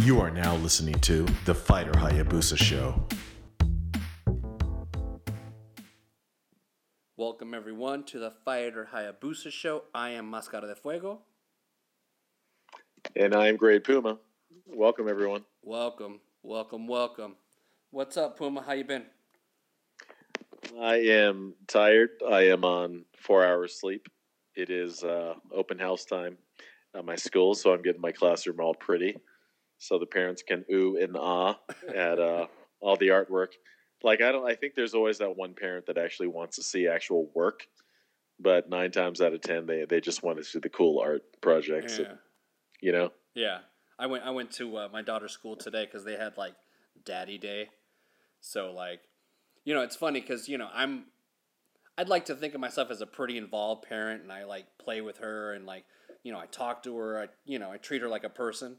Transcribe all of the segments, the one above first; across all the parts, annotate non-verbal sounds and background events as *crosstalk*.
You are now listening to The Fighter Hayabusa Show. Welcome everyone to the Fighter Hayabusa Show. I am Mascara de Fuego. And I'm Great Puma. Welcome, everyone. Welcome, welcome, welcome. What's up, Puma? How you been? I am tired. I am on four hours sleep. It is uh, open house time at my school, so I'm getting my classroom all pretty, so the parents can ooh and ah *laughs* at uh, all the artwork. Like I don't, I think there's always that one parent that actually wants to see actual work, but nine times out of ten, they they just want to see the cool art projects. Yeah. and, you know, Yeah, I went. I went to uh, my daughter's school today because they had like Daddy Day. So like, you know, it's funny because you know I'm. I'd like to think of myself as a pretty involved parent, and I like play with her, and like, you know, I talk to her. I you know I treat her like a person.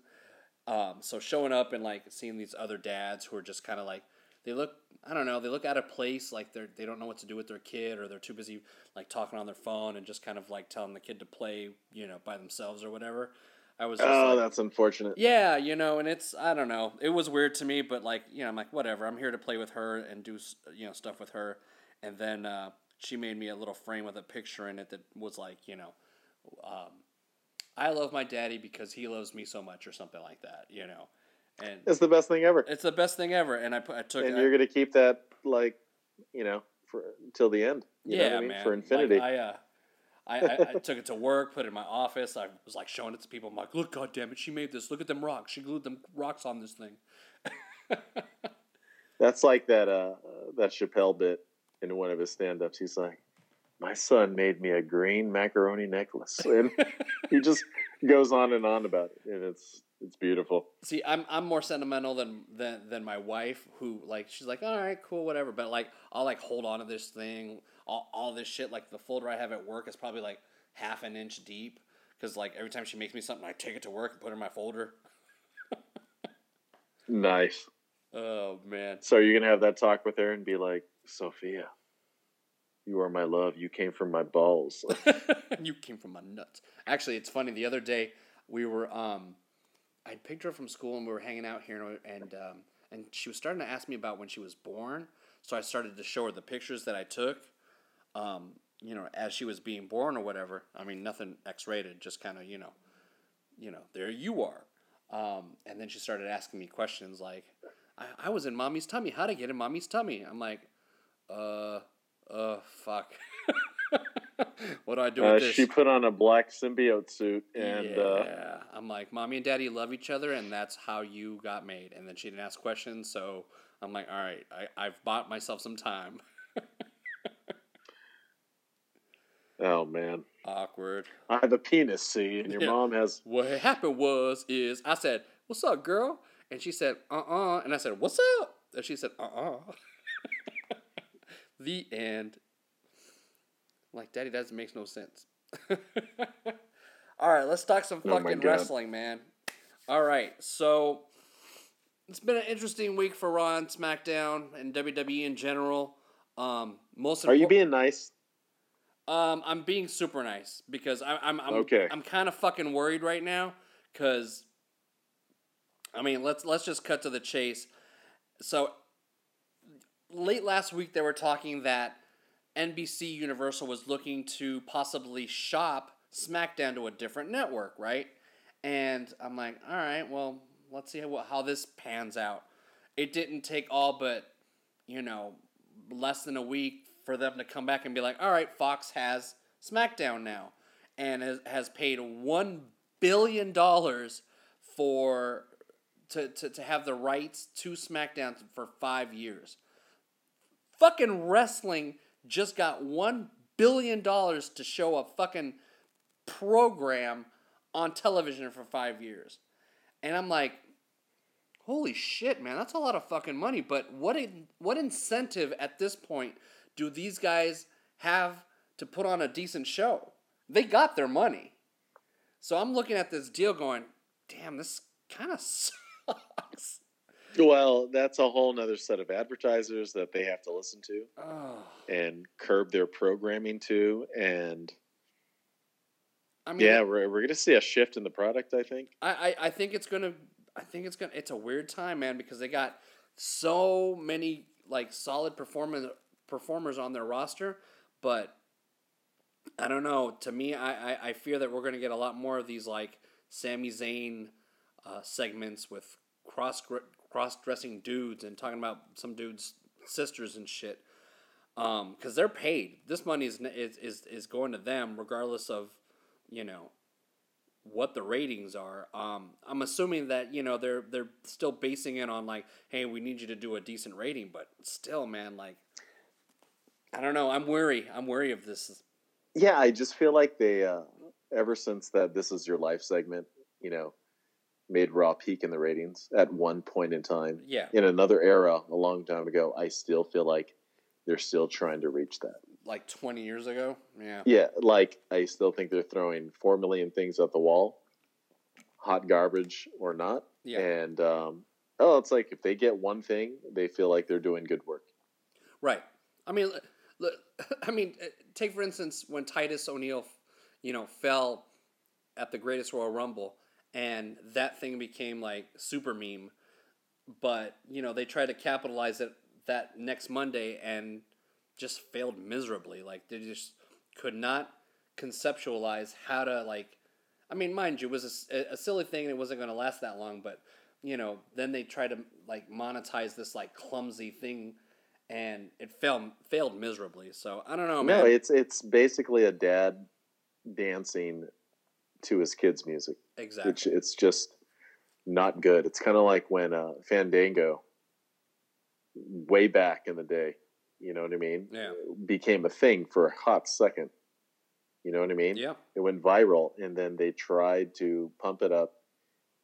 Um, so showing up and like seeing these other dads who are just kind of like they look I don't know they look out of place like they're they don't know what to do with their kid or they're too busy like talking on their phone and just kind of like telling the kid to play you know by themselves or whatever. I was just oh, like, that's unfortunate. yeah, you know, and it's I don't know. It was weird to me, but like you know, I'm like whatever. I'm here to play with her and do you know stuff with her. And then uh, she made me a little frame with a picture in it that was like you know, um, I love my daddy because he loves me so much or something like that. You know, and It's the best thing ever, it's the best thing ever. And I put I took and you're gonna keep that like, you know, for till the end. You know yeah, I mean? man, for infinity. Like, I, uh, I, I, I took it to work, put it in my office. I was like showing it to people. I'm like, look, God damn it, she made this. Look at them rocks. She glued them rocks on this thing. *laughs* That's like that uh that Chappelle bit in one of his stand ups. He's like, My son made me a green macaroni necklace. *laughs* And he just goes on and on about it. And it's it's beautiful. See, I'm I'm more sentimental than than than my wife, who like she's like, all right, cool, whatever. But like, I'll like hold on to this thing, all all this shit. Like the folder I have at work is probably like half an inch deep, because like every time she makes me something, I take it to work and put it in my folder. Nice. *laughs* Oh man, So you're gonna have that talk with her and be like, Sophia, you are my love. You came from my balls. *laughs* you came from my nuts. Actually, it's funny. The other day we were um, I picked her up from school and we were hanging out here and and um, and she was starting to ask me about when she was born. So I started to show her the pictures that I took, um, you know, as she was being born or whatever. I mean, nothing X-rated, just kind of you know, you know, there you are. Um, and then she started asking me questions like, I, I was in mommy's tummy. How'd I get in mommy's tummy? I'm like, uh, uh, fuck. *laughs* what do I do with Uh, this? she put on a black symbiote suit and yeah, uh, I'm like, mommy and daddy love each other, and that's how you got made. And then she didn't ask questions, so I'm like, all right, I, I've bought myself some time. *laughs* oh man. Awkward. I have a penis, see, and your *laughs* Yeah. mom has What happened was, is I said, "What's up, girl?" And she said, "Uh uh," and I said, "What's up?" And she said, "Uh uh." The end. Like, daddy, that makes no sense. *laughs* All right, let's talk some Oh fucking God. wrestling, man. All right, so it's been an interesting week for Raw and SmackDown and WWE in general. Um, most Are you being nice? um, I'm being super nice because I, I'm I'm Okay. I'm kind of fucking worried right now because I mean let's let's just cut to the chase. So late last week they were talking that NBC Universal was looking to possibly shop SmackDown to a different network, right? And I'm like, all right, well, let's see how, how this pans out. It didn't take all but, you know, less than a week for them to come back and be like, all right, Fox has SmackDown now and has, has paid $1 billion for to, to, to have the rights to SmackDown for five years. Fucking wrestling just got $1 billion to show a fucking program on television for five years. And I'm like, holy shit, man, that's a lot of fucking money. But what in, what incentive at this point do these guys have to put on a decent show? They got their money. So I'm looking at this deal going, damn, this kind of *laughs* sucks. Well, that's a whole nother set of advertisers that they have to listen to Oh, and curb their programming to. And I mean, yeah, we're, we're going to see a shift in the product, I think. I, I, I think it's gonna I think it's gonna. It's a weird time, man, because they got so many like solid performance performers on their roster, but I don't know. To me, I, I, I fear that we're gonna get a lot more of these like Sami Zayn uh, segments with cross cross dressing dudes and talking about some dudes' sisters and shit. Um, because they're paid. This money is, is is is going to them regardless of, you know, what the ratings are. Um, I'm assuming that you know they're they're still basing it on like, hey, we need you to do a decent rating, but still, man, like, I don't know. I'm worried. I'm worried of this. Yeah, I just feel like they, uh, ever since that "This Is Your Life" segment, you know, made Raw peak in the ratings at one point in time. Yeah. In another era, a long time ago, I still feel like they're still trying to reach that. Like 20 years ago? Yeah. Yeah, like I still think they're throwing 4 million things at the wall, hot garbage or not. Yeah. And, um, oh, it's like if they get one thing, they feel like they're doing good work. Right. I mean, look, *laughs* I mean, uh, take for instance when Titus O'Neil, you know, fell at the Greatest Royal Rumble, and that thing became like super meme. But you know, they tried to capitalize it that next Monday and just failed miserably. Like they just could not conceptualize how to like. I mean, mind you, it was a, a silly thing and it wasn't going to last that long. But you know, then they tried to like monetize this like clumsy thing, and it failed failed miserably. So I don't know, man. No, it's it's basically a dad dancing to his kids' music. Exactly. Which it's just not good. It's kind of like when uh, Fandango, way back in the day, you know what I mean? Yeah. Became a thing for a hot second. You know what I mean? yeah. It went viral, and then they tried to pump it up,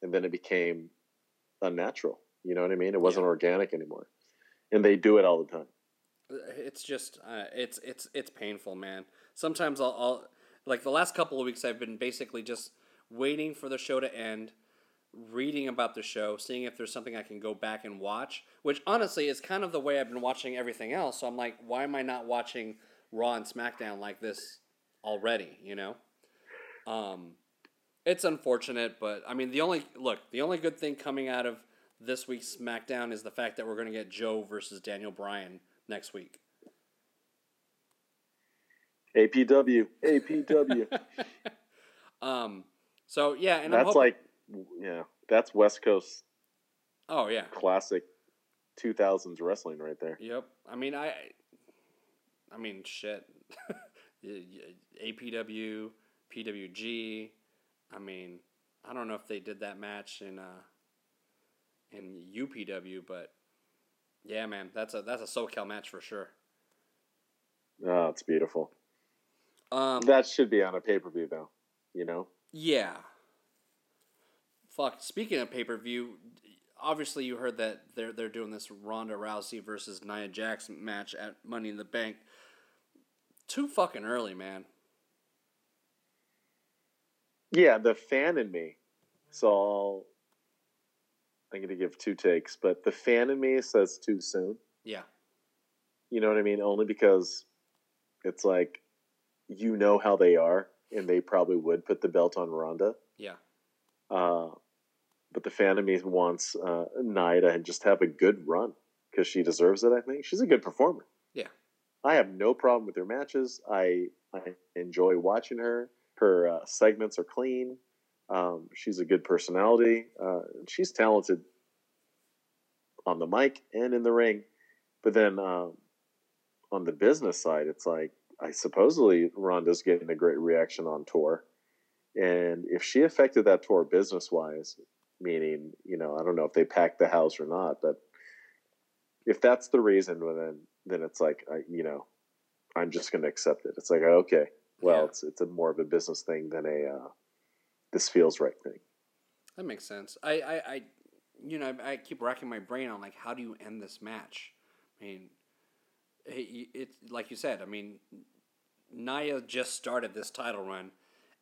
and then it became unnatural. You know what I mean? It wasn't Yeah. organic anymore, and they do it all the time. It's just uh, it's it's it's painful, man. Sometimes I'll, I'll like the last couple of weeks I've been basically just waiting for the show to end, reading about the show, seeing if there's something I can go back and watch. Which honestly is kind of the way I've been watching everything else. So I'm like, why am I not watching Raw and SmackDown like this already? You know, um, it's unfortunate, but I mean the only look the only good thing coming out of this week's SmackDown is the fact that we're going to get Joe versus Daniel Bryan next week. APW, APW. *laughs* Um. So yeah, and I'm that's hoping, like, yeah, that's West Coast oh yeah, classic 2000s wrestling right there. yep. I mean, I, I mean, shit. *laughs* APW, PWG. I mean, I don't know if they did that match in uh in UPW, but yeah, man, that's a that's a SoCal match for sure. Oh, it's beautiful. Um, That should be on a pay per view, though. You know, Yeah. Fuck. Speaking of pay per view, obviously you heard that they're they're doing this Ronda Rousey versus Nia Jax match at Money in the Bank. Too fucking early, man. yeah, the fan in me. So I'll, I'm going to give two takes, but the fan in me says too soon. Yeah. You know what I mean? Only because it's like you know how they are, and they probably would put the belt on Ronda. Yeah. Uh, but the fan of me wants uh, Nia to just have a good run because she deserves it. I think she's a good performer. Yeah. I have no problem with her matches. I I enjoy watching her. Her uh, segments are clean. Um, she's a good personality. Uh, she's talented on the mic and in the ring. But then um, on the business side, it's like I supposedly Ronda's getting a great reaction on tour, and if she affected that tour business wise, meaning you know I don't know if they packed the house or not, but if that's the reason, well, then then it's like I, you know I'm just going to accept it. It's like okay, well Yeah. it's it's a more of a business thing than a uh, this feels right thing. That makes sense. I, I, I you know, I, keep racking my brain on like how do you end this match? I mean, it's like you said. I mean, Nia just started this title run,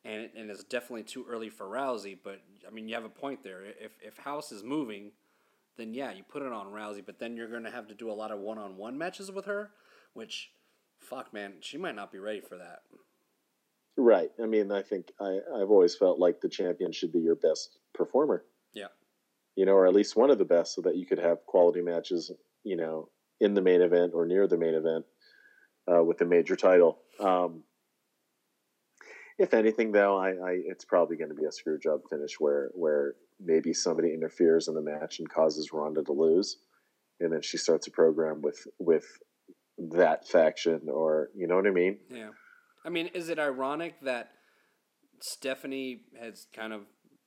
and and it's definitely too early for Rousey. But I mean, you have a point there. If if House is moving, then yeah, you put it on Rousey. But then you're gonna have to do a lot of one on one matches with her, which, fuck, man, she might not be ready for that. Right. I mean, I think I, I've always felt like the champion should be your best performer. Yeah. you know, or at least one of the best, so that you could have quality matches, you know, in the main event or near the main event uh, with a major title. Um, if anything, though, I, I it's probably going to be a screw job finish where where maybe somebody interferes in the match and causes Ronda to lose, and then she starts a program with with that faction, or you know what I mean? Yeah. I mean, is it ironic that Stephanie has kind of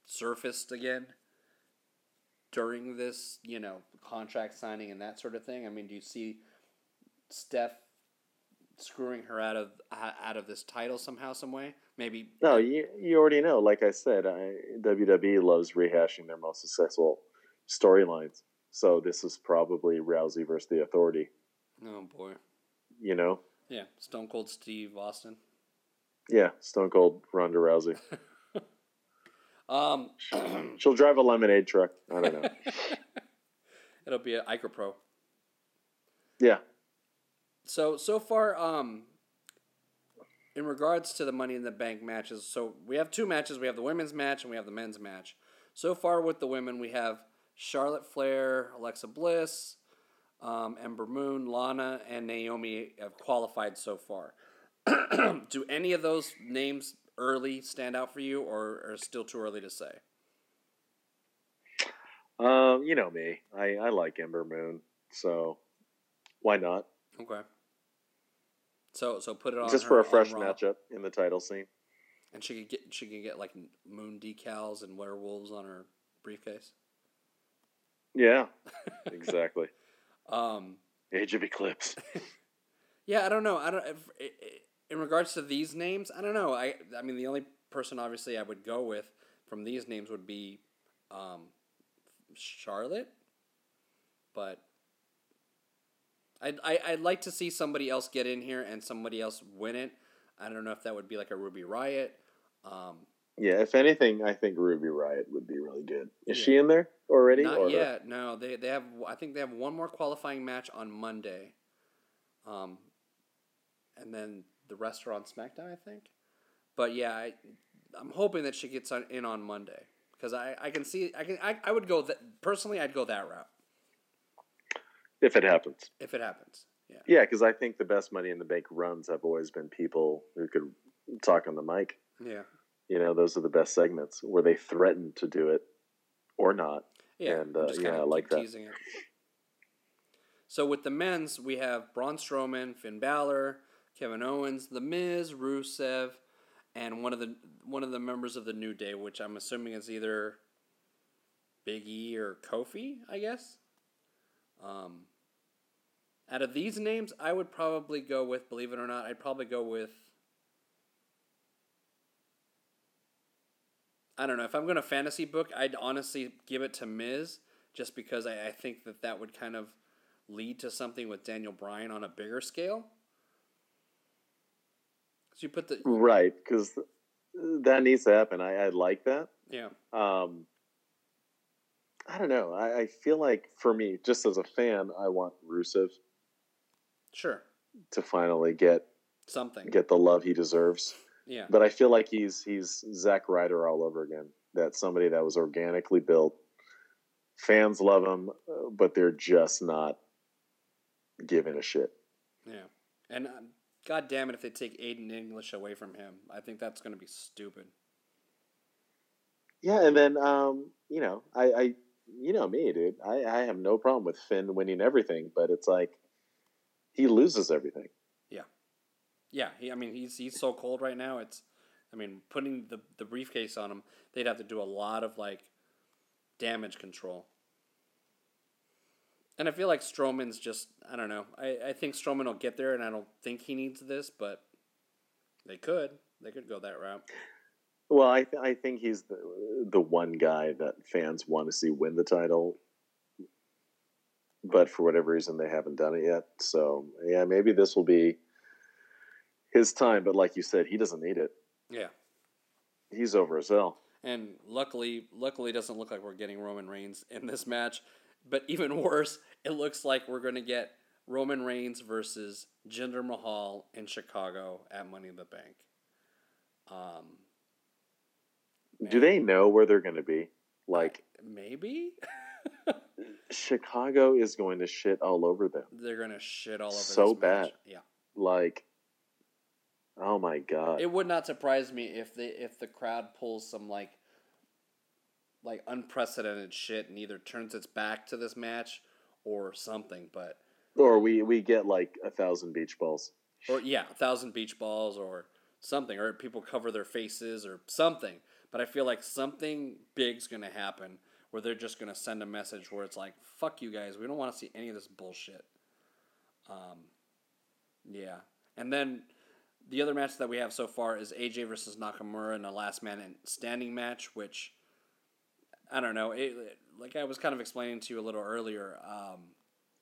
surfaced again during this, you know, contract signing and that sort of thing? I mean, do you see Steph screwing her out of out of this title somehow, some way? Maybe. No, you you already know. Like I said, I, WWE loves rehashing their most successful storylines. So this is probably Rousey versus the Authority. Oh boy. You know. Yeah, Stone Cold Steve Austin. Yeah, Stone Cold Ronda Rousey. *laughs* um, *clears throat* she'll drive a lemonade truck. I don't know. *laughs* It'll be an Ica Pro. Yeah. So so far, um, in regards to the Money in the Bank matches, so we have two matches. We have the women's match and we have the men's match. So far with the women, we have Charlotte Flair, Alexa Bliss, um, Ember Moon, Lana, and Naomi have qualified so far. *clears throat* Do any of those names early stand out for you, or are still too early to say? Um, you know me. I, I like Ember Moon, so why not? Okay. So so put it on just for a fresh matchup in the title scene. and she could get she could get like moon decals and werewolves on her briefcase. Yeah, *laughs* exactly. Um, Age of Eclipse. *laughs* yeah, I don't know. I don't. If, i- i- in regards to these names, I don't know. I I mean, the only person obviously I would go with from these names would be um, Charlotte, but. I'd, I, I'd like to see somebody else get in here and somebody else win it. I don't know if that would be like a Ruby Riot. Um, Yeah, if anything, I think Ruby Riot would be really good. Is Yeah. she in there already? Not or- yet. No, they they have. I think they have one more qualifying match on Monday, um, and then the restaurant SmackDown. I think, but yeah, I, I'm hoping that she gets on, in on Monday because I, I can see I can I, I would go that personally. I'd go that route If it happens. if it happens. Yeah. Yeah, because I think the best Money in the Bank runs have always been people who could talk on the mic. Yeah. You know, those are the best segments where they threaten to do it or not. Yeah. And, uh, yeah, I like that. it. So with the men's, we have Braun Strowman, Finn Balor, Kevin Owens, The Miz, Rusev, and one of the one of the members of the New Day, which I'm assuming is either Big E or Kofi, I guess. Um, out of these names, I would probably go with, believe it or not, I'd probably go with. I don't know. If I'm going to fantasy book, I'd honestly give it to Miz just because I, I think that that would kind of lead to something with Daniel Bryan on a bigger scale. You put the. Right, because that needs to happen. I, I like that. Yeah. Um, I don't know. I, I feel like for me, just as a fan, I want Rusev Sure. to finally get Something. get the love he deserves. Yeah. But I feel like he's he's Zack Ryder all over again. That somebody that was organically built. Fans love him, uh, but they're just not giving a shit. Yeah. And um, God damn it if they take Aiden English away from him. I think that's going to be stupid. Yeah, and then um, you know, I, I you know me, dude. I, I have no problem with Finn winning everything, but it's like he loses everything. Yeah, yeah. he, I mean he's he's so cold right now. It's, I mean, putting the the briefcase on him, they'd have to do a lot of like damage control. And I feel like Strowman's just I don't know. I, I think Strowman will get there, and I don't think he needs this, but they could they could go that route. Well, I th- I think he's the the one guy that fans want to see win the title, but for whatever reason they haven't done it yet. So yeah, maybe this will be his time. But like you said, he doesn't need it. Yeah. He's over as hell. And luckily, luckily, it doesn't look like we're getting Roman Reigns in this match. But even *laughs* worse, it looks like we're going to get Roman Reigns versus Jinder Mahal in Chicago at Money in the Bank. Um, Do they know where they're going to be? Like maybe *laughs* Chicago is going to shit all over them. they're gonna shit all over So this match. bad. Yeah, Like, oh my god. it would not surprise me if they if the crowd pulls some like like unprecedented shit and either turns its back to this match or something. But or we we get like a thousand beach balls. or yeah, a thousand beach balls or something, or people cover their faces or something. But I feel like something big's gonna happen where they're just gonna send a message where it's like, "Fuck you guys, we don't want to see any of this bullshit." Um, yeah, and then the other match that we have so far is AJ versus Nakamura in a last man standing match, which I don't know. It, like I was kind of explaining to you a little earlier um,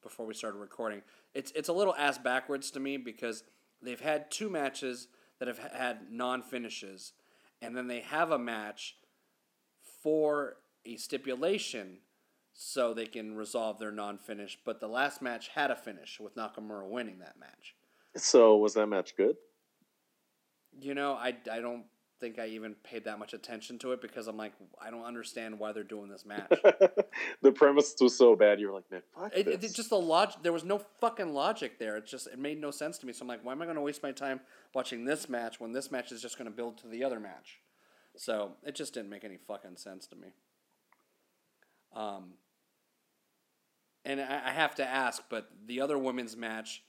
before we started recording. It's it's a little ass backwards to me because they've had two matches that have had non finishes, and then they have a match for a stipulation so they can resolve their non finish. But the last match had a finish with Nakamura winning that match. So was that match good? You know, I, I don't think I even paid that much attention to it because I'm like, I don't understand why they're doing this match. *laughs* the premise was so bad. You were like, man, fuck It, this. it just the logic. There was no fucking logic there. It just it made no sense to me. So I'm like, why am I going to waste my time watching this match when this match is just going to build to the other match? So it just didn't make any fucking sense to me. Um, and I, I have to ask, but the other women's match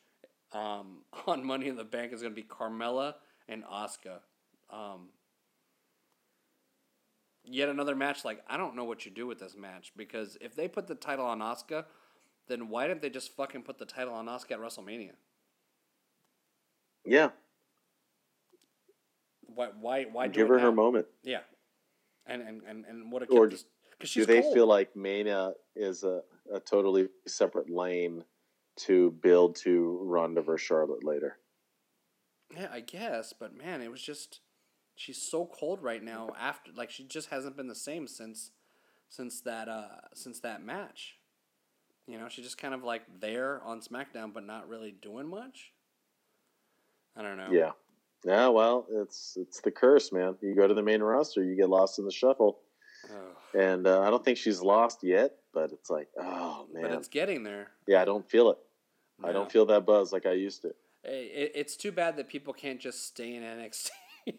um, *laughs* on Money in the Bank is going to be Carmella and Asuka. Um, yet another match. Like I don't know what you do with this match because if they put the title on Asuka, then why didn't they just fucking put the title on Asuka at WrestleMania? yeah, Why? Why? Why give her her moment. Yeah, and and and and what a Or because she's. Do they cold. feel like Mania is a, a totally separate lane to build to Ronda versus Charlotte later? Yeah, I guess, but man, it was just she's so cold right now. After like she just hasn't been the same since since that uh since that match. You know, she's just kind of like there on SmackDown, but not really doing much. I don't know. Yeah. Yeah, well, it's it's the curse, man. You go to the main roster, you get lost in the shuffle, Ugh. and uh, I don't think she's lost yet. But it's like, oh man, But it's getting there. yeah, I don't feel it. I don't feel that buzz like I used to. It- it's too bad that people can't just stay in NXT *laughs*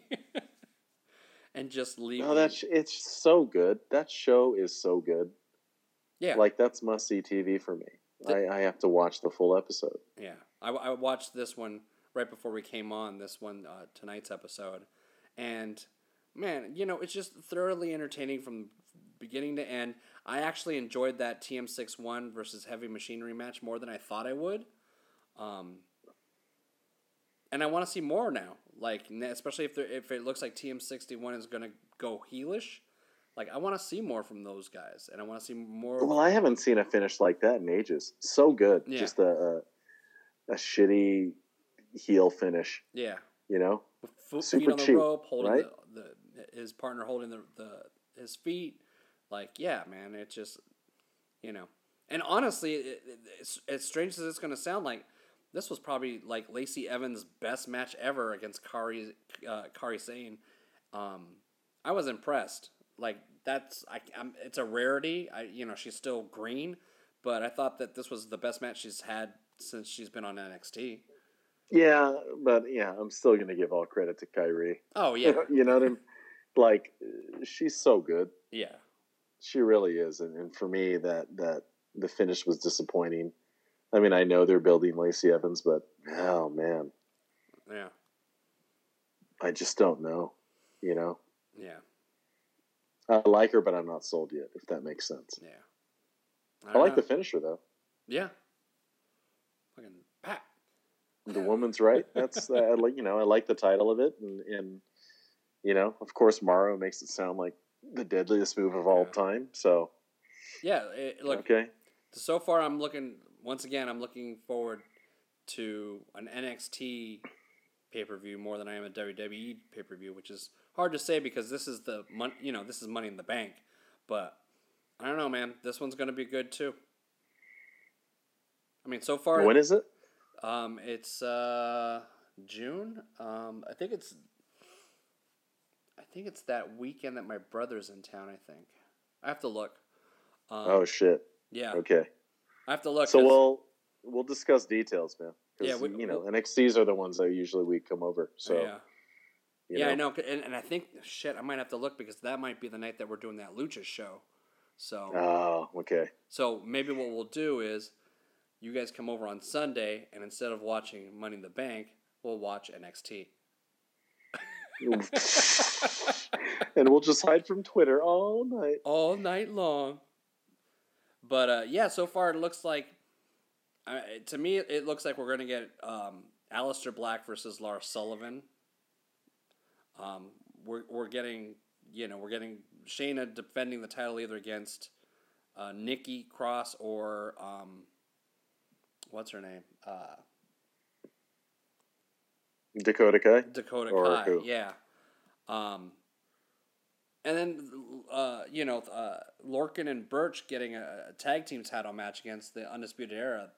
and just leave. No, that's it's so good. That show is so good. yeah, Like that's must see TV for me. The- I, I have to watch the full episode. yeah. I, I watched this one right before we came on. This one uh, tonight's episode, and man, you know, it's just thoroughly entertaining from beginning to end. I actually enjoyed that TM61 versus Heavy Machinery match more than I thought I would. Um, and I want to see more now. Like, especially if they're- if it looks like TM61 is going to go heelish. Like, I want to see more from those guys, and I want to see more. Well, I haven't seen a finish like that in ages. So good. Yeah. Just a, a a shitty heel finish. yeah, You know. Super feet on the cheap, rope, holding right? the, the his partner holding the, the his feet. Like, yeah, man, it's just you know. And honestly, it, it, it's, as strange as it's going to sound, like this was probably like Lacey Evans' best match ever against Kairi uh, Kairi Sane. Um, I was impressed. Like that's I, I'm, it's a rarity. I you know she's still green, but I thought that this was the best match she's had since she's been on NXT. Yeah, but yeah, I'm still gonna give all credit to Kairi. Oh *laughs* yeah, you know what I mean? Like, she's so good. yeah. She really is, and, and for me, that that the finish was disappointing. I mean, I know they're building Lacey Evans, but oh man, Yeah, I just don't know. You know, yeah, I like her, but I'm not sold yet. If that makes sense. yeah. I, don't like know. the finisher though. Yeah. Fucking pat. The woman's right. That's uh, I like you know I like the title of it, and, and you know of course Mauro makes it sound like the deadliest move of all Yeah. time. So Yeah, it, look. okay, So far, I'm looking. Once again, I'm looking forward to an NXT pay per view more than I am a WWE pay per view, which is hard to say because this is the mon- You know, this is Money in the Bank, but I don't know, man. This one's gonna be good too. I mean, so far, when is it? Um, it's uh June. Um, I think it's. I think it's that weekend that my brother's in town. I think. I have to look. Um, oh shit. yeah, Okay. I have to look. So 'cause- we'll we'll discuss details, man. Yeah, we- you know NXTs are the ones that usually we come over. Oh, so yeah, yeah, I know, and, and I think shit, I might have to look because that might be the night that we're doing that lucha show. So, Oh, okay. so maybe what we'll do is, you guys come over on Sunday, and instead of watching Money in the Bank, we'll watch NXT. *laughs* and we'll just hide from Twitter all night. all night long. But uh, yeah, so far it looks like, uh, to me, it looks like we're going to get um, Aleister Black versus Lars Sullivan. Um, we're we're getting you know we're getting Shayna defending the title either against uh, Nikki Cross or um, what's her name uh, Dakota Kai. Dakota Or Kai. who? Yeah. Um, and then, uh, you know, uh, Lorcan and Burch getting a, a tag team title match against the Undisputed Era.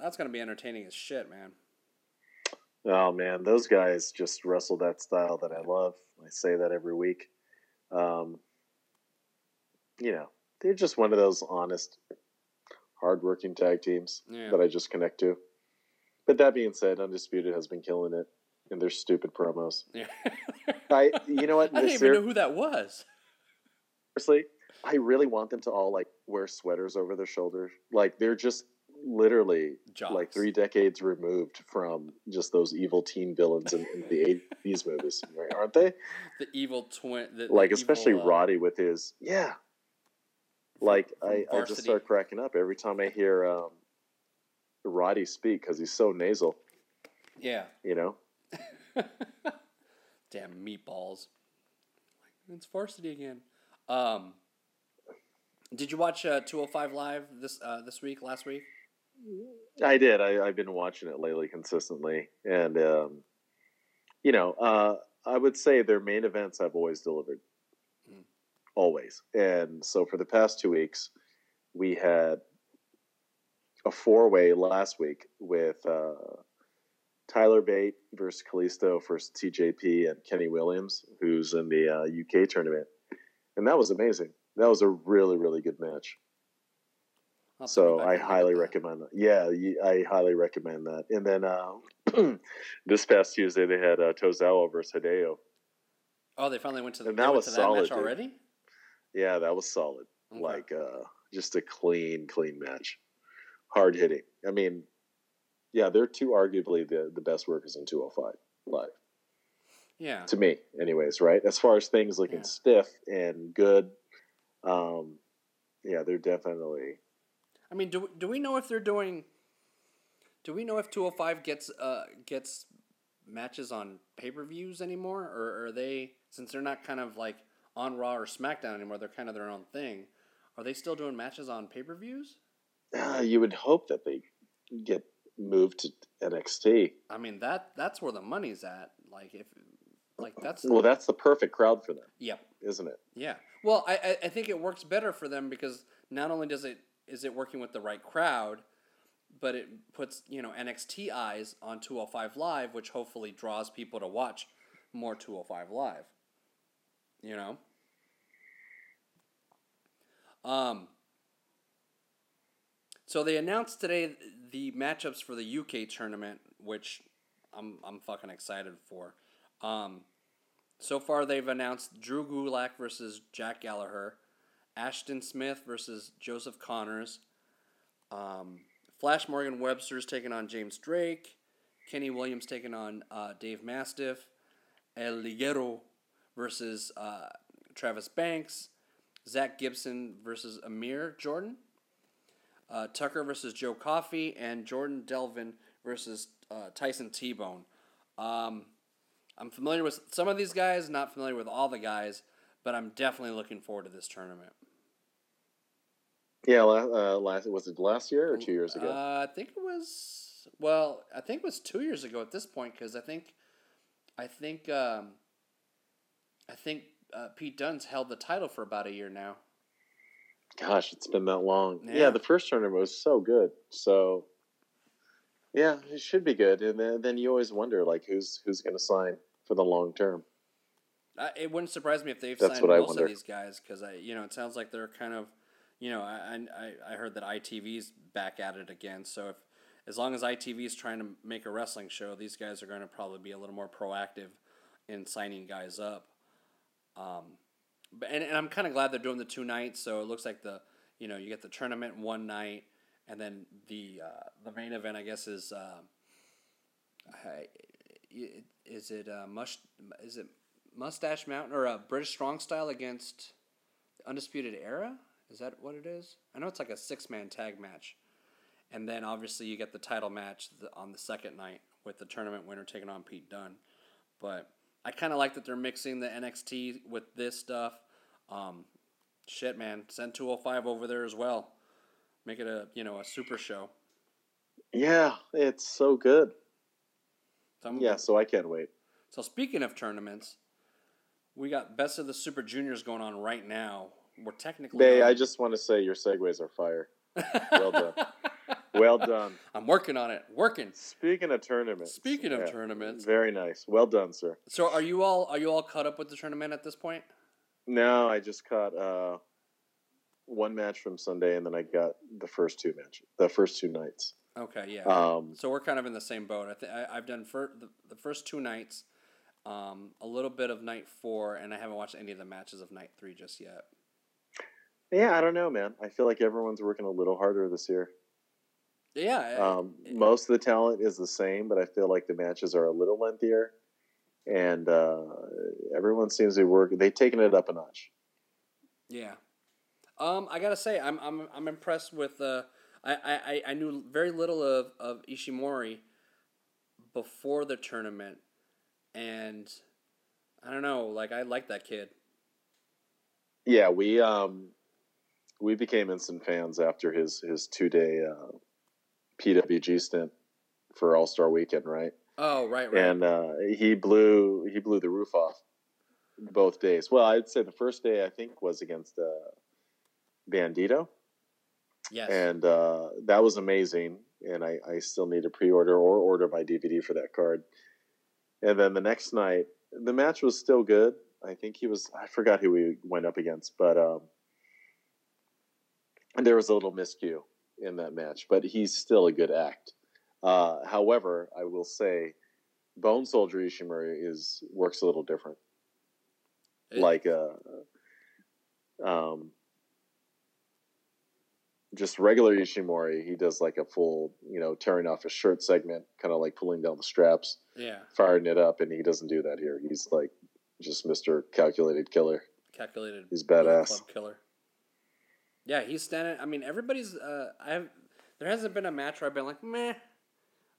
That's going to be entertaining as shit, man. Oh man, those guys just wrestle that style that I love. I say that every week. Um, you know, they're just one of those honest, hardworking tag teams Yeah. that I just connect to. But that being said, Undisputed has been killing it in their stupid promos. Yeah. *laughs* I, you know what? I didn't even Ser- know who that was. seriously, I really want them to all like wear sweaters over their shoulders. Like they're just literally Jocks. like three decades removed from just those evil teen villains in, in the '80s movies, *laughs* right? aren't they? The evil twin. The, the Like evil, especially uh, Roddy with his yeah. Like I, I just start cracking up every time I hear um, Roddy speak because he's so nasal. Yeah. You know, *laughs* Damn meatballs. It's varsity again. Um, did you watch uh, 205 Live this uh, this week, last week? I did. I, I've been watching it lately consistently, and um, you know, uh, I would say their main events have always delivered, Mm. always. And so for the past two weeks, we had a four way last week with uh, Tyler Bate versus Kalisto versus TJP and Kenny Williams, who's in the uh, UK tournament, and that was amazing. That was a really really good match. I'll So I and look at highly that. recommend that. Yeah, I highly recommend that. And then uh, *clears throat* this past Tuesday they had uh, Tozawa versus Hideo. Oh, they finally went to the And that was to that solid, match dude. already. Yeah, that was solid. Okay. Like uh, just a clean, clean match. Hard hitting. I mean, yeah, they're two arguably the the best workers in 205 live yeah, to me, anyways. Right as far as things looking Yeah. stiff and good. Um, yeah, they're definitely. I mean, do do we know if they're doing? Do we know if 205 gets uh gets matches on pay per views anymore, or are they since they're not kind of like on Raw or SmackDown anymore? They're kind of their own thing. Are they still doing matches on pay per views? Uh, you would hope that they get moved to NXT. I mean that that's where the money's at. Like if like that's Well, that's the perfect crowd for them, yep isn't it? yeah. Well, I I- I think it works better for them because not only does it is it working with the right crowd, but it puts you know NXT eyes on 205 Live, which hopefully draws people to watch more 205 Live. You know. Um. So they announced today the matchups for the UK tournament, which I'm I'm fucking excited for. Um, so far they've announced Drew Gulak versus Jack Gallagher, Ashton Smith versus Joseph Conners, um, Flash Morgan Webster's taking on James Drake, Kenny Williams taking on uh, Dave Mastiff, El Ligero versus uh, Travis Banks, Zach Gibson versus Amir Jordan, uh, Tucker versus Joe Coffey, and Jordan Devlin versus uh, Tyson T Bone. Um, I'm familiar with some of these guys, not familiar with all the guys, but I'm definitely looking forward to this tournament. Yeah, uh, last was it last year or two years ago? Uh, I think it was well, I think it was two years ago at this point because I think, I think, um, I think uh, Pete Dunne's held the title for about a year now. Gosh, it's been that long. Yeah. Yeah. the first tournament was so good. So, yeah, it should be good. And then, then you always wonder like who's who's going to sign for the long term. I, it wouldn't surprise me if they've That's signed most of these guys because I, you know, it sounds like they're kind of, you know, I, I, I heard that ITV's back at it again. So if as long as ITV's trying to make a wrestling show, these guys are going to probably be a little more proactive in signing guys up. Um, but and, and I'm kind of glad they're doing the two nights. So it looks like the, you know, you get the tournament one night, and then the uh, the main event, I guess, is. Uh, is it uh, mush? Is it Mustache Mountain or uh, British Strong Style against Undisputed Era? Is that what it is? I know it's like a six man tag match, and then obviously you get the title match on the second night with the tournament winner taking on Pete Dunne. But I kind of like that they're mixing the NXT with this stuff. Um, shit, man, send two hundred five over there as well. Make it a you know a super show. Yeah, it's so good. So Yeah, so I can't wait. So speaking of tournaments, we got best of the Super Juniors going on right now. We're technically. Bay, on- I just want to say your segues are fire. *laughs* Well done. Well done. I'm working on it. Working. Speaking of tournaments. Speaking of tournaments. Very nice. Well done, sir. So are you all are you all caught up with the tournament at this point? No, I just caught uh, one match from Sunday, and then I got the first two matches, the first two nights. Okay, yeah. Um, so we're kind of in the same boat. I think I've done fir- the, the first two nights, um, a little bit of night four, and I haven't watched any of the matches of night three just yet. yeah, I don't know, man. I feel like everyone's working a little harder this year. Yeah. Um, most of the talent is the same, but I feel like the matches are a little lengthier, and uh, everyone seems to be working. They've taken it up a notch. Yeah. Um, I gotta say, I'm I'm I'm impressed with. Uh, I, I I knew very little of of Ishimori before the tournament, and I don't know. Like I like that kid. Yeah, we um, we became instant fans after his his two day uh, PWG stint for All Star Weekend, right? Oh right right. and uh, he blew he blew the roof off both days. Well, I'd say the first day I think was against uh, Bandito, yes. and uh, that was amazing. And I, I still need to pre-order or order my DVD for that card. And then the next night, the match was still good. I think he was I forgot who he went up against, but um, there was a little miscue in that match. But he's still a good act. Uh, however, I will say, Bone Soldier Ishimori is works a little different. It- like uh, um, just regular Ishimori, he does like a full, you know, tearing off his shirt segment, kind of like pulling down the straps, yeah. firing it up, and he doesn't do that here. He's like just Mister Calculated Killer. Calculated. He's badass. Club killer. Yeah, he's standing. I mean, everybody's. Uh, I've. There hasn't been a match where I've been like meh.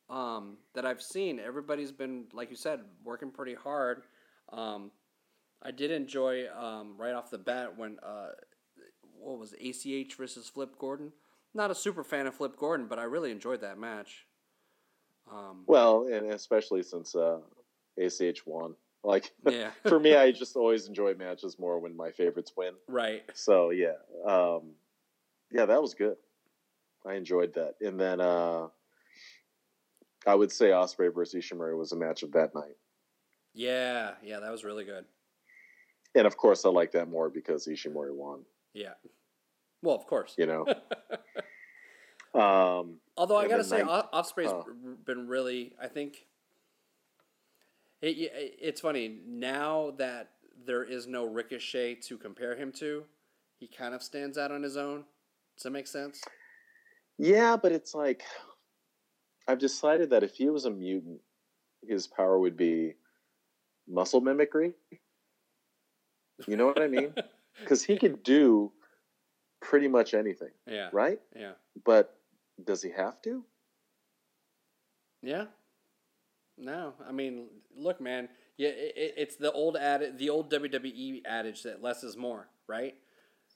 Um, that I've seen. Everybody's been like you said, working pretty hard. Um, I did enjoy um, right off the bat when uh, what was it, ACH versus Flip Gordon. Not a super fan of Flip Gordon, but I really enjoyed that match. Um, Well, and especially since uh, ACH won. Like yeah, *laughs* for me, I just always enjoy matches more when my favorites win. right. So yeah, um, yeah, that was good. I enjoyed that, and then uh, I would say Osprey versus Ishimori was a match of that night, Yeah, yeah, that was really good. and of course, I like that more because Ishimori won. Yeah. Well, of course. You know, *laughs* um, Although I gotta say, night- Osprey's been really. I think it, it- it's funny now that there is no Ricochet to compare him to. He kind of stands out on his own. Does that make sense? yeah, but it's like I've decided that if he was a mutant, his power would be muscle mimicry. You know what I mean? *laughs* Because he could do pretty much anything, yeah. right? Yeah. But does he have to? Yeah. No, I mean, look, man. Yeah, it, it- it's the old ad, the old WWE adage that less is more, right?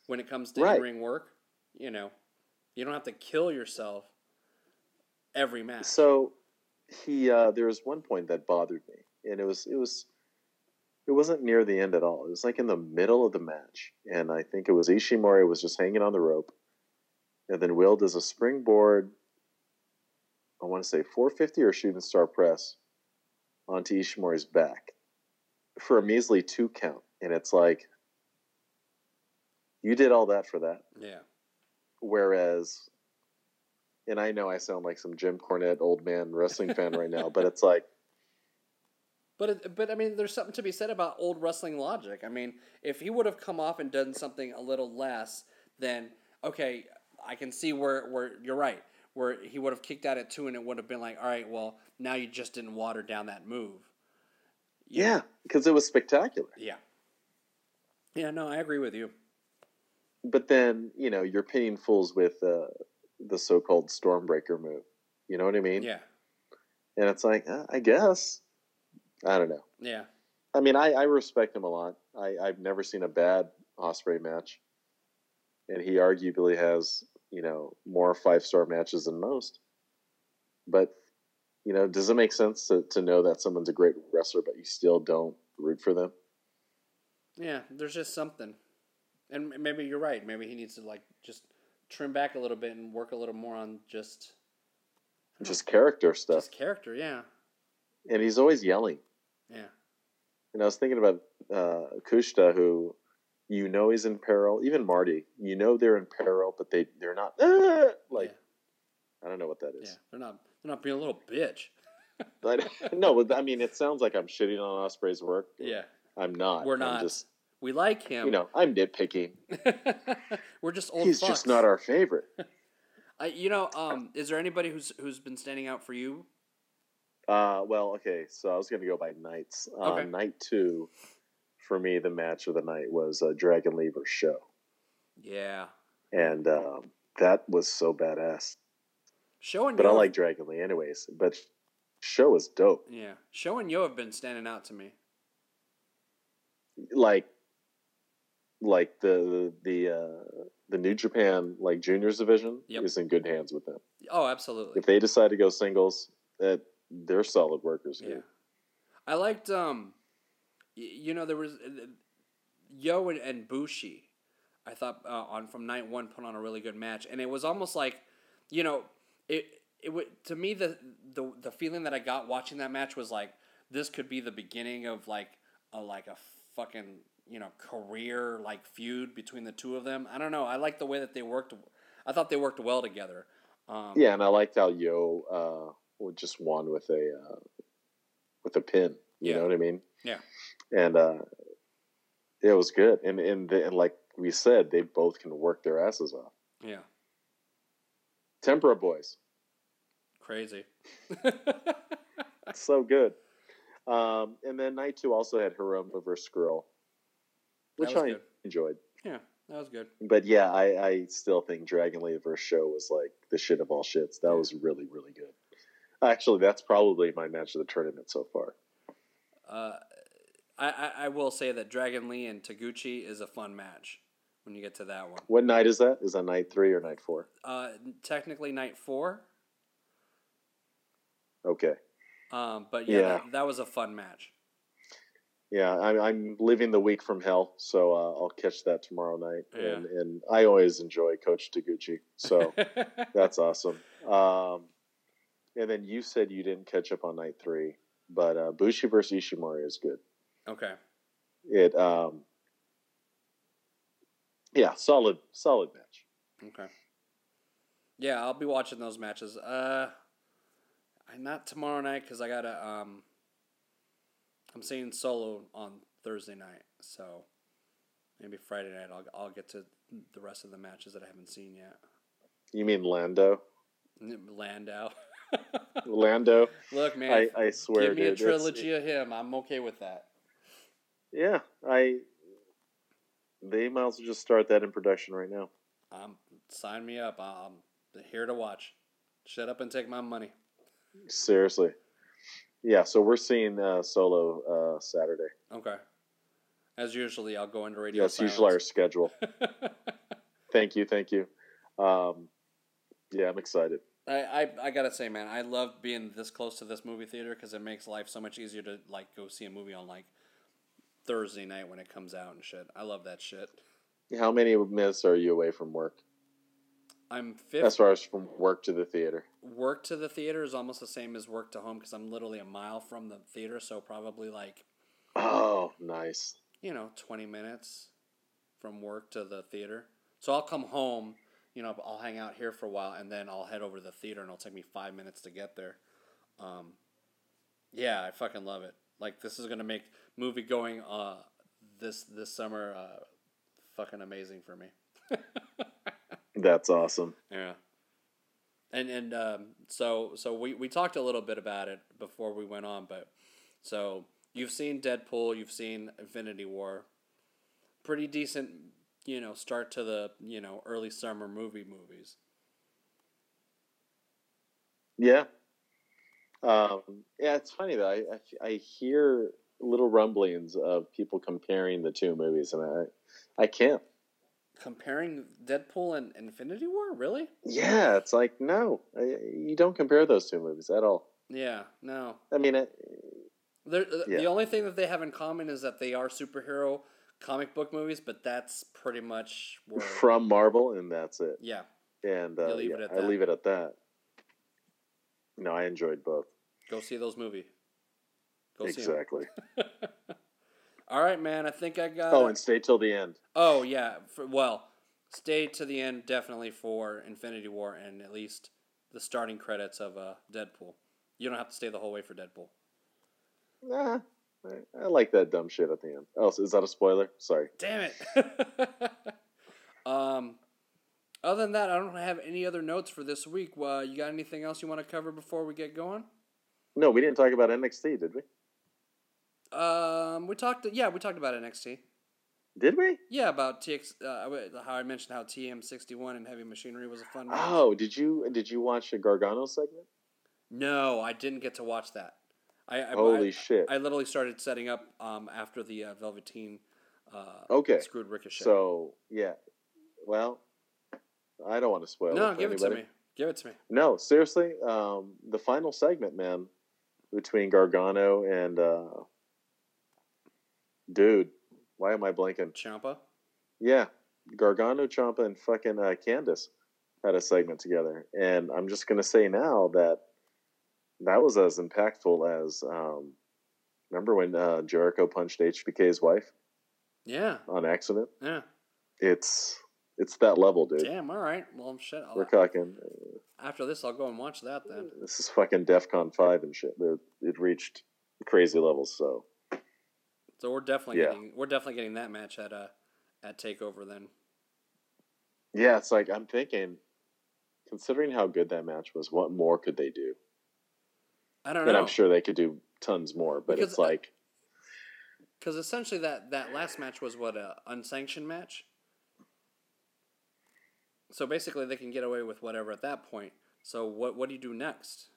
When it comes to Right. in-ring work, you know, you don't have to kill yourself every match. So he uh, there was one point that bothered me, and it was it was it wasn't near the end at all. It was like in the middle of the match, and I think it was Ishimori was just hanging on the rope, and then Will does a springboard. I want to say 450 or shooting star press onto Ishimori's back, for a measly two count, and it's like you did all that for that. Yeah. Whereas, and I know I sound like some Jim Cornette old man wrestling fan right now, but it's like *laughs* But it, but I mean, there's something to be said about old wrestling logic. I mean, if he would have come off and done something a little less, then okay, I can see where where you're right. Where he would have kicked out at two, and it would have been like, all right, well, now you just didn't water down that move. You yeah, because it was spectacular. Yeah. Yeah. No, I agree with you. But then you know you're pitting fools with uh, the so-called Stormbreaker move. You know what I mean? Yeah. And it's like uh, I guess I don't know. Yeah. I mean, I, I respect him a lot. I, I've never seen a bad Ospreay match, and he arguably has you know more five star matches than most. But you know, does it make sense to, to know that someone's a great wrestler, but you still don't root for them? Yeah. There's just something, and maybe you're right. Maybe he needs to like just trim back a little bit and work a little more on just Just character stuff, just character. Yeah. and he's always yelling. Yeah. And I was thinking about uh, Kushida, who you know he's in peril. Even Marty, you know they're in peril, but they they're not "Ah!" like I don't know what that is. Yeah. They're not. They're not being a little bitch. *laughs* No, but I mean, it sounds like I'm shitting on Ospreay's work. Yeah. I'm not. We're not. I'm just, we like him. you know, I'm nitpicking. *laughs* We're just old. He's fucks. just not our favorite. *laughs* I, you know, um, is there anybody who's who's been standing out for you? Uh, well, okay, so I was going to go by nights. Uh, Okay. Night two, for me, the match of the night was uh, Dragon Lee versus Sho, Yeah. and um, that was so badass. Sho and But Yoh I like Dragon Lee, anyways. But Sho is dope. Yeah. Sho and Yoh have been standing out to me. Like, like the the uh, the New Japan like juniors division Yep. is in good hands with them. Oh, absolutely. If they decide to go singles, that they're solid workers. Yeah. Here. I liked um, y- you know there was uh, Yoh and, and Bushi. I thought uh, on from night one put on a really good match, and it was almost like, you know, it it would to me the the the feeling that I got watching that match was like this could be the beginning of like a like a fucking you know career like feud between the two of them. I don't know. I like the way that they worked. I thought they worked well together. Um, Yeah, and I liked how Yoh uh, would just won with a uh, with a pin. You Yeah. know what I mean? Yeah. And uh, it was good, and and the, and like we said, they both can work their asses off. yeah, Tempura boys, crazy. *laughs* so good. Um, and then night two also had Hiromu versus Scurll, which I good. enjoyed. yeah, that was good. But yeah, I, I still think Dragon Lee versus Sho was like the shit of all shits. That was really really good. Actually, that's probably my match of the tournament so far. Uh, I, I, I will say that Dragon Lee and Taguchi is a fun match when you get to that one. What night is that? Is that night three or night four? Uh, technically night four, Okay. um, but yeah, Yeah. That, that was a fun match. Yeah, I'm, I'm living the week from hell, so uh, I'll catch that tomorrow night. Yeah. And, and I always enjoy Coach Taguchi, so *laughs* that's awesome. Um, and then you said you didn't catch up on night three, but uh, Bushi versus Ishimori is good. okay. It, um, yeah, solid, solid match. Okay. Yeah, I'll be watching those matches. Uh, not tomorrow night because I gotta um. I'm seeing solo on Thursday night, so maybe Friday night I'll I'll get to the rest of the matches that I haven't seen yet. You mean Lando? Landau. *laughs* Lando? Look, man. I, I swear, give me a dude, it's- trilogy of him. I'm okay with that. Yeah, I. They might as well just start that in production right now. Um, sign me up. I'm here to watch. Shut up and take my money. Seriously. Yeah, so we're seeing uh, Solo uh, Saturday. Okay. As usually, I'll go into radio. That's usually our schedule. *laughs* Thank you, thank you. Um, yeah, I'm excited. I, I I gotta say, man, I love being this close to this movie theater because it makes life so much easier to like go see a movie on like Thursday night when it comes out and shit. I love that shit. How many minutes are you away from work? I'm As far as from work to the theater. Work to the theater is almost the same as work to home because I'm literally a mile from the theater, so probably like Oh, nice. You know, twenty minutes from work to the theater. So I'll come home. You know, I'll hang out here for a while, and then I'll head over to the theater, and it'll take me five minutes to get there. Um, yeah, I fucking love it. Like this is gonna make movie going uh this this summer uh fucking amazing for me. *laughs* That's awesome. Yeah. And and um, so so we, we talked a little bit about it before we went on, but so you've seen Deadpool, you've seen Infinity War. Pretty decent, you know, start to the, you know, early summer movie movies. Yeah. Um, yeah, it's funny though. I, I, I hear little rumblings of people comparing the two movies, and I I can't. Comparing Deadpool and Infinity War, really? Yeah, it's like no, you don't compare those two movies at all. Yeah, no. I mean, it, Yeah. The only thing that they have in common is that they are superhero comic book movies, but that's pretty much where. *laughs* from Marvel, and that's it. yeah, And uh, leave yeah, I that. leave it at that. No, I enjoyed both. go see those movies. Go see 'em. exactly. *laughs* All right, man. I think I got. Oh, it. and stay till the end. oh yeah. For, well, stay to the end definitely for Infinity War and at least the starting credits of uh, Deadpool. You don't have to stay the whole way for Deadpool. Nah, I, I like that dumb shit at the end. Oh, is that a spoiler? Sorry. Damn it. *laughs* um, other than that, I don't have any other notes for this week. Uh, you got anything else you want to cover before we get going? No, we didn't talk about NXT, did we? Um, we talked. Yeah, we talked about NXT. Did we? Yeah, about TX. Uh, how I mentioned how TM sixty one and Heavy Machinery was a fun. match. Oh, did you did you watch the Gargano segment? No, I didn't get to watch that. I, I Holy I, shit! I literally started setting up um, after the uh, Velveteen uh, Okay, screwed Ricochet. so yeah. Well, I don't want to spoil. no, it for give it to me. Give it to me. No, seriously, um, the final segment, man, between Gargano and uh, dude, why am I blanking? Ciampa. Yeah, Gargano, Ciampa, and fucking uh, Candice had a segment together, and I'm just gonna say now that that was as impactful as um, remember when uh, Jericho punched HBK's wife Yeah, on accident. yeah. It's it's that level, dude. Damn. All right. Well, shit. I'll, We're talking. after this, I'll go and watch that then. This is fucking DefCon five and shit. It, it reached crazy levels. So So we're definitely Yeah. getting we're definitely getting that match at uh at Takeover then. yeah, it's like I'm thinking, considering how good that match was, what more could they do? I don't know. And know I'm sure they could do tons more. But Because, it's uh, like, because essentially that that last match was what a unsanctioned match. So basically, they can get away with whatever at that point. So what what do you do next?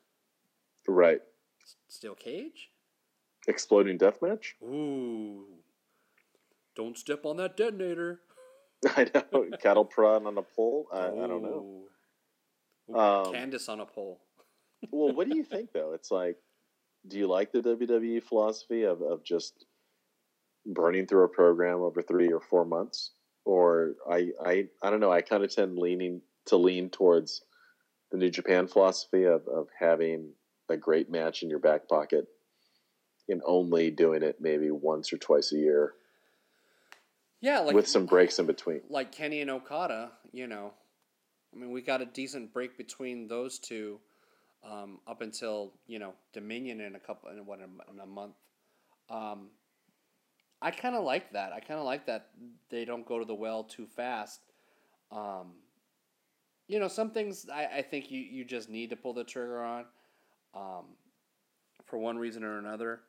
right, Steel cage? Exploding death match. Ooh! Don't step on that detonator. *laughs* I know cattle prod on a pole. I, I don't know. Ooh. Um, Candice on a pole. *laughs* well, what do you think though? It's like, do you like the WWE philosophy of, of just burning through a program over three or four months, or I I I don't know. I kind of tend leaning to lean towards the New Japan philosophy of of having a great match in your back pocket and only doing it maybe once or twice a year Yeah, like with some breaks in between. like Kenny and Okada, you know, I mean, we got a decent break between those two um, up until you know Dominion in a couple in what in a- month. Um, I kind of like that. I kind of like that they don't go to the well too fast. Um, you know, some things I, I think you, you just need to pull the trigger on, um, for one reason or another.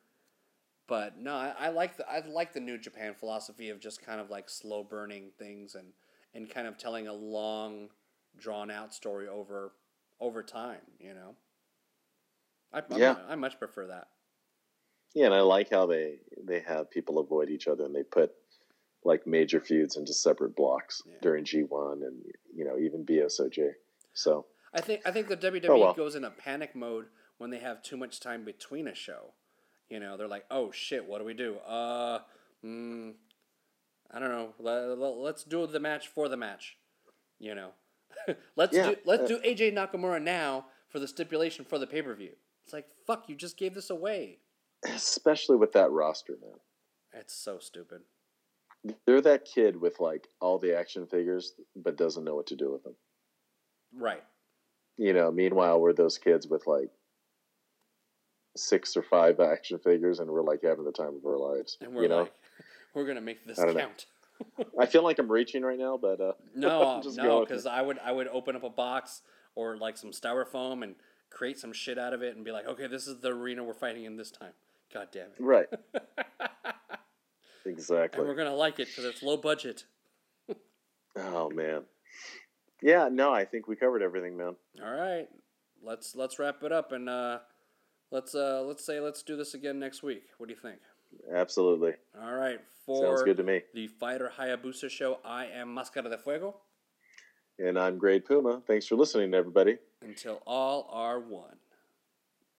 But no, I, I like the I like the New Japan philosophy of just kind of like slow burning things and, and kind of telling a long, drawn out story over over time. You know, I I- Yeah. I much prefer that. Yeah, and I like how they they have people avoid each other and they put like major feuds into separate blocks Yeah. during G one and you know even BSOJ. So I think I think the WWE Oh, well. goes in a panic mode when they have too much time between a show. You know, they're like, "Oh shit, what do we do? Uh, mm, I don't know. Let, let, let's do the match for the match." You know, *laughs* let's Yeah, do let's uh, do AJ Nakamura now for the stipulation for the pay per view. It's like, fuck, you just gave this away. especially with that roster, man. It's so stupid. They're that kid with like all the action figures, but doesn't know what to do with them. Right. You know, meanwhile, we're those kids with like six or five action figures, and we're like having the time of our lives. And we're you know, like, *laughs* we're gonna make this I count. *laughs* I feel like I'm reaching right now, but uh, *laughs* No, no, because I would I would open up a box or like some styrofoam and create some shit out of it and be like, okay, this is the arena we're fighting in this time. God damn it. right, exactly. and we're gonna like it because it's low budget. Oh man, yeah. No, I think we covered everything, man. All right, let's let's wrap it up and uh, let's uh, let's say let's do this again next week. What do you think? Absolutely, All right, sounds for good to me. the Fighter Hayabusa show, I am Mascara de Fuego. And I'm Grade Puma. Thanks for listening, everybody. Until all are one.